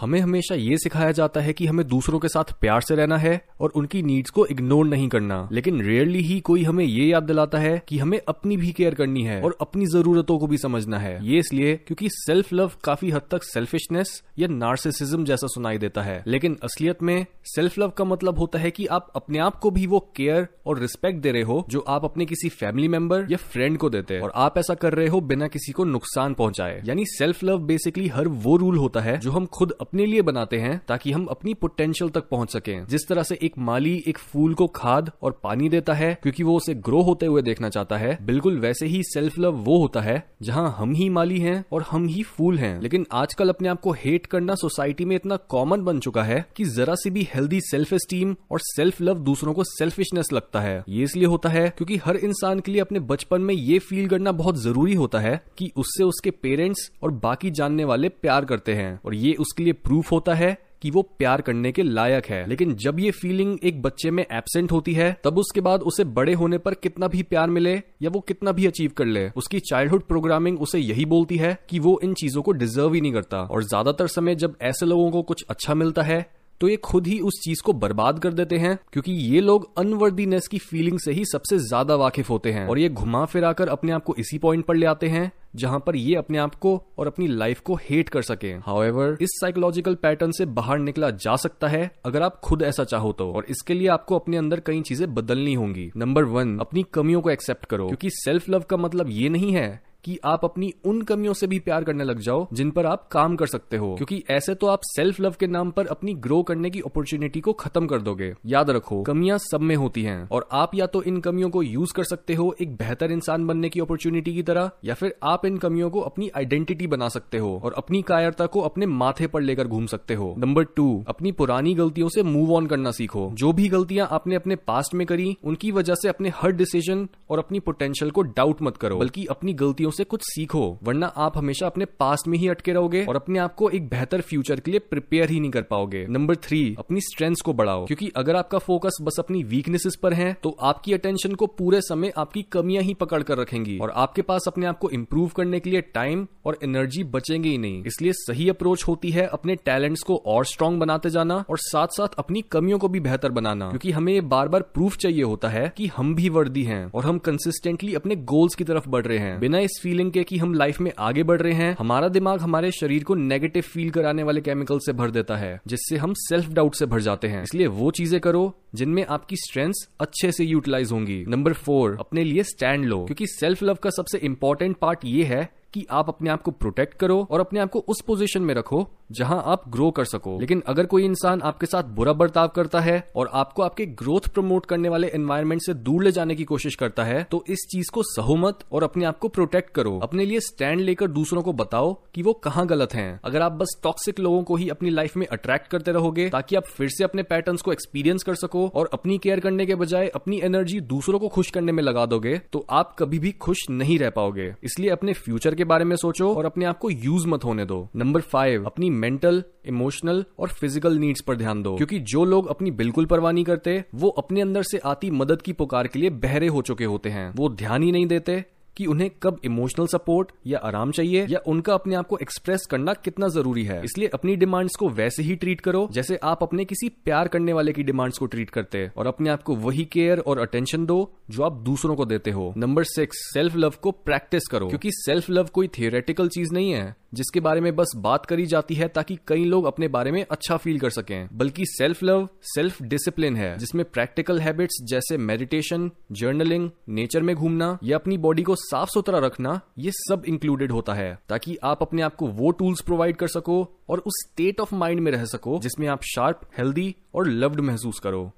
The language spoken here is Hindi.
हमें हमेशा ये सिखाया जाता है कि हमें दूसरों के साथ प्यार से रहना है और उनकी नीड्स को इग्नोर नहीं करना। लेकिन रेयरली ही कोई हमें ये याद दिलाता है कि हमें अपनी भी केयर करनी है और अपनी जरूरतों को भी समझना है। ये इसलिए क्योंकि सेल्फ लव काफ़ी हद तक सेल्फिशनेस या नार्सिसिज्म जैसा सुनाई देता है। लेकिन असलियत में सेल्फ लव का मतलब होता है कि आप अपने आप को भी वो केयर और रिस्पेक्ट दे रहे हो जो आप अपने किसी फैमिली मेंबर या फ्रेंड को देते हैं। और आप ऐसा कर रहे हो बिना किसी को नुकसान पहुँचाए। यानी सेल्फ लव बेसिकली हर वो रूल होता है जो हम खुद अपने लिए बनाते हैं ताकि हम अपनी पोटेंशियल तक पहुँच सकें। जिस तरह से एक माली एक फूल को खाद और पानी देता है, क्योंकि वो उसे ग्रो होते हुए देखना चाहता है, बिल्कुल वैसे ही सेल्फ लव वो होता है, जहाँ हम ही माली हैं और हम ही फूल हैं। लेकिन आजकल अपने आप को हेट करना सोसाइटी में इतना कॉमन बन चुका है कि जरा सी भी हेल्दी सेल्फ स्टीम और सेल्फ लव दूसरों को सेल्फिशनेस लगता है। ये इसलिए होता है क्योंकि हर इंसान के लिए अपने बचपन में ये फील करना बहुत ज़रूरी होता है कि उससे उसके पेरेंट्स और बाकी जानने वाले प्यार करते हैं और ये उसके लिए प्रूफ होता है कि वो प्यार करने के लायक है। लेकिन जब ये फीलिंग एक बच्चे में एबसेंट होती है, तब उसके बाद उसे बड़े होने पर कितना भी प्यार मिले या वो कितना भी अचीव कर ले, उसकी चाइल्डहुड प्रोग्रामिंग उसे यही बोलती है कि वो इन चीज़ों को डिजर्व ही नहीं करता। और ज़्यादातर समय जब ऐसे लोगों को कुछ अच्छा मिलता है तो ये खुद ही उस चीज़ को बर्बाद कर देते हैं, क्योंकि ये लोग अनवर्दीनेस की फीलिंग से ही सबसे ज़्यादा वाकिफ होते हैं। और ये घुमा फिराकर अपने आप को इसी पॉइंट पर ले आते हैं, जहाँ पर ये अपने आप को और अपनी लाइफ को हेट कर सके। हाउएवर इस साइकोलॉजिकल पैटर्न से बाहर निकला जा सकता है, अगर आप खुद ऐसा चाहो तो। और इसके लिए आपको अपने अंदर कई चीज़ें बदलनी होंगी। नंबर वन अपनी कमियों को एक्सेप्ट करो, क्योंकि सेल्फ लव का मतलब ये नहीं है कि आप अपनी उन कमियों से भी प्यार करने लग जाओ, जिन पर आप काम कर सकते हो। क्योंकि ऐसे तो आप सेल्फ लव के नाम पर अपनी ग्रो करने की अपॉर्चुनिटी को खत्म कर दोगे। याद रखो, कमियाँ सब में होती हैं, और आप या तो इन कमियों को यूज़ कर सकते हो एक बेहतर इंसान बनने की अपॉर्चुनिटी की तरह, या फिर आप इन कमियों को अपनी आइडेंटिटी बना सकते हो, और अपनी कायरता को अपने माथे पर लेकर घूम सकते हो। नंबर टू अपनी पुरानी गलतियों से मूव ऑन करना सीखो। जो भी गलतियाँ आपने अपने पास्ट में करी, उनकी वजह से अपने हर डिसीज़न और अपनी पोटेंशियल को डाउट मत करो, बल्कि अपनी गलतियों से कुछ सीखो, वरना आप हमेशा अपने पास्ट में ही अटके रहोगे और अपने आप को एक बेहतर फ्यूचर के लिए प्रिपेयर ही नहीं कर पाओगे। नंबर थ्री अपनी स्ट्रेंथ को बढ़ाओ, क्योंकि अगर आपका फोकस बस अपनी वीकनेसेस पर है तो आपकी अटेंशन को पूरे समय आपकी कमियाँ ही पकड़ कर रखेंगी और आपके पास अपने आप को इम्प्रूव करने के लिए टाइम और एनर्जी बचेंगे ही नहीं। इसलिए सही अप्रोच होती है अपने टैलेंट्स को और स्ट्रांग बनाते जाना और साथ साथ अपनी कमियों को भी बेहतर बनाना। क्योंकि हमें बार बार प्रूफ चाहिए होता है कि हम भी वर्दी हैं और हम कंसिस्टेंटली अपने गोल्स की तरफ़ बढ़ रहे हैं। बिना इस फीलिंग के कि हम लाइफ में आगे बढ़ रहे हैं, हमारा दिमाग हमारे शरीर को नेगेटिव फील कराने वाले केमिकल से भर देता है, जिससे हम सेल्फ डाउट से भर जाते हैं। इसलिए वो चीज़ें करो जिनमें आपकी स्ट्रेंथ अच्छे से यूटिलाइज होंगी। नंबर फोर अपने लिए स्टैंड लो, क्योंकि सेल्फ लव का सबसे इंपॉर्टेंट पार्ट ये है कि आप अपने आप को प्रोटेक्ट करो और अपने आप को उस पोजीशन में रखो जहाँ आप ग्रो कर सको। लेकिन अगर कोई इंसान आपके साथ बुरा बर्ताव करता है और आपको आपके ग्रोथ प्रमोट करने वाले एनवायरमेंट से दूर ले जाने की कोशिश करता है तो इस चीज़ को सहमत और अपने आप को प्रोटेक्ट करो। अपने लिए स्टैंड लेकर दूसरों को बताओ कि वो कहाँ गलत हैं। अगर आप बस टॉक्सिक लोगों को ही अपनी लाइफ में अट्रैक्ट करते रहोगे, ताकि आप फिर से अपने पैटर्न को एक्सपीरियंस कर सको और अपनी केयर करने के बजाय अपनी एनर्जी दूसरों को खुश करने में लगा दोगे तो आप कभी भी खुश नहीं रह पाओगे। इसलिए अपने फ्यूचर के बारे में सोचो और अपने आप को यूज़ मत होने दो। नंबर फाइव अपनी मेंटल इमोशनल और फ़िज़िकल नीड्स पर ध्यान दो। क्योंकि जो लोग अपनी बिल्कुल परवाह नहीं करते, वो अपने अंदर से आती मदद की पुकार के लिए बहरे हो चुके होते हैं। वो ध्यान ही नहीं देते कि उन्हें कब इमोशनल सपोर्ट या आराम चाहिए या उनका अपने आप को एक्सप्रेस करना कितना ज़रूरी है। इसलिए अपनी डिमांड्स को वैसे ही ट्रीट करो जैसे आप अपने किसी प्यार करने वाले की डिमांड्स को ट्रीट करते और अपने आप को वही केयर और अटेंशन दो जो आप दूसरों को देते हो। नंबर सिक्स सेल्फ लव को प्रैक्टिस करो। क्योंकि सेल्फ लव कोई थियोरेटिकल चीज़ नहीं है। जिसके बारे में बस बात करी जाती है ताकि कई लोग अपने बारे में अच्छा फील कर सकें। बल्कि सेल्फ लव सेल्फ डिसिप्लिन है, जिसमें प्रैक्टिकल हैबिट्स जैसे मेडिटेशन जर्नलिंग नेचर में घूमना या अपनी बॉडी को साफ़ सुथरा रखना, ये सब इंक्लूडेड होता है, ताकि आप अपने आप को वो टूल्स प्रोवाइड कर सको और उस स्टेट ऑफ़ माइंड में रह सको जिसमें आप शार्प हेल्दी और लव्ड महसूस करो।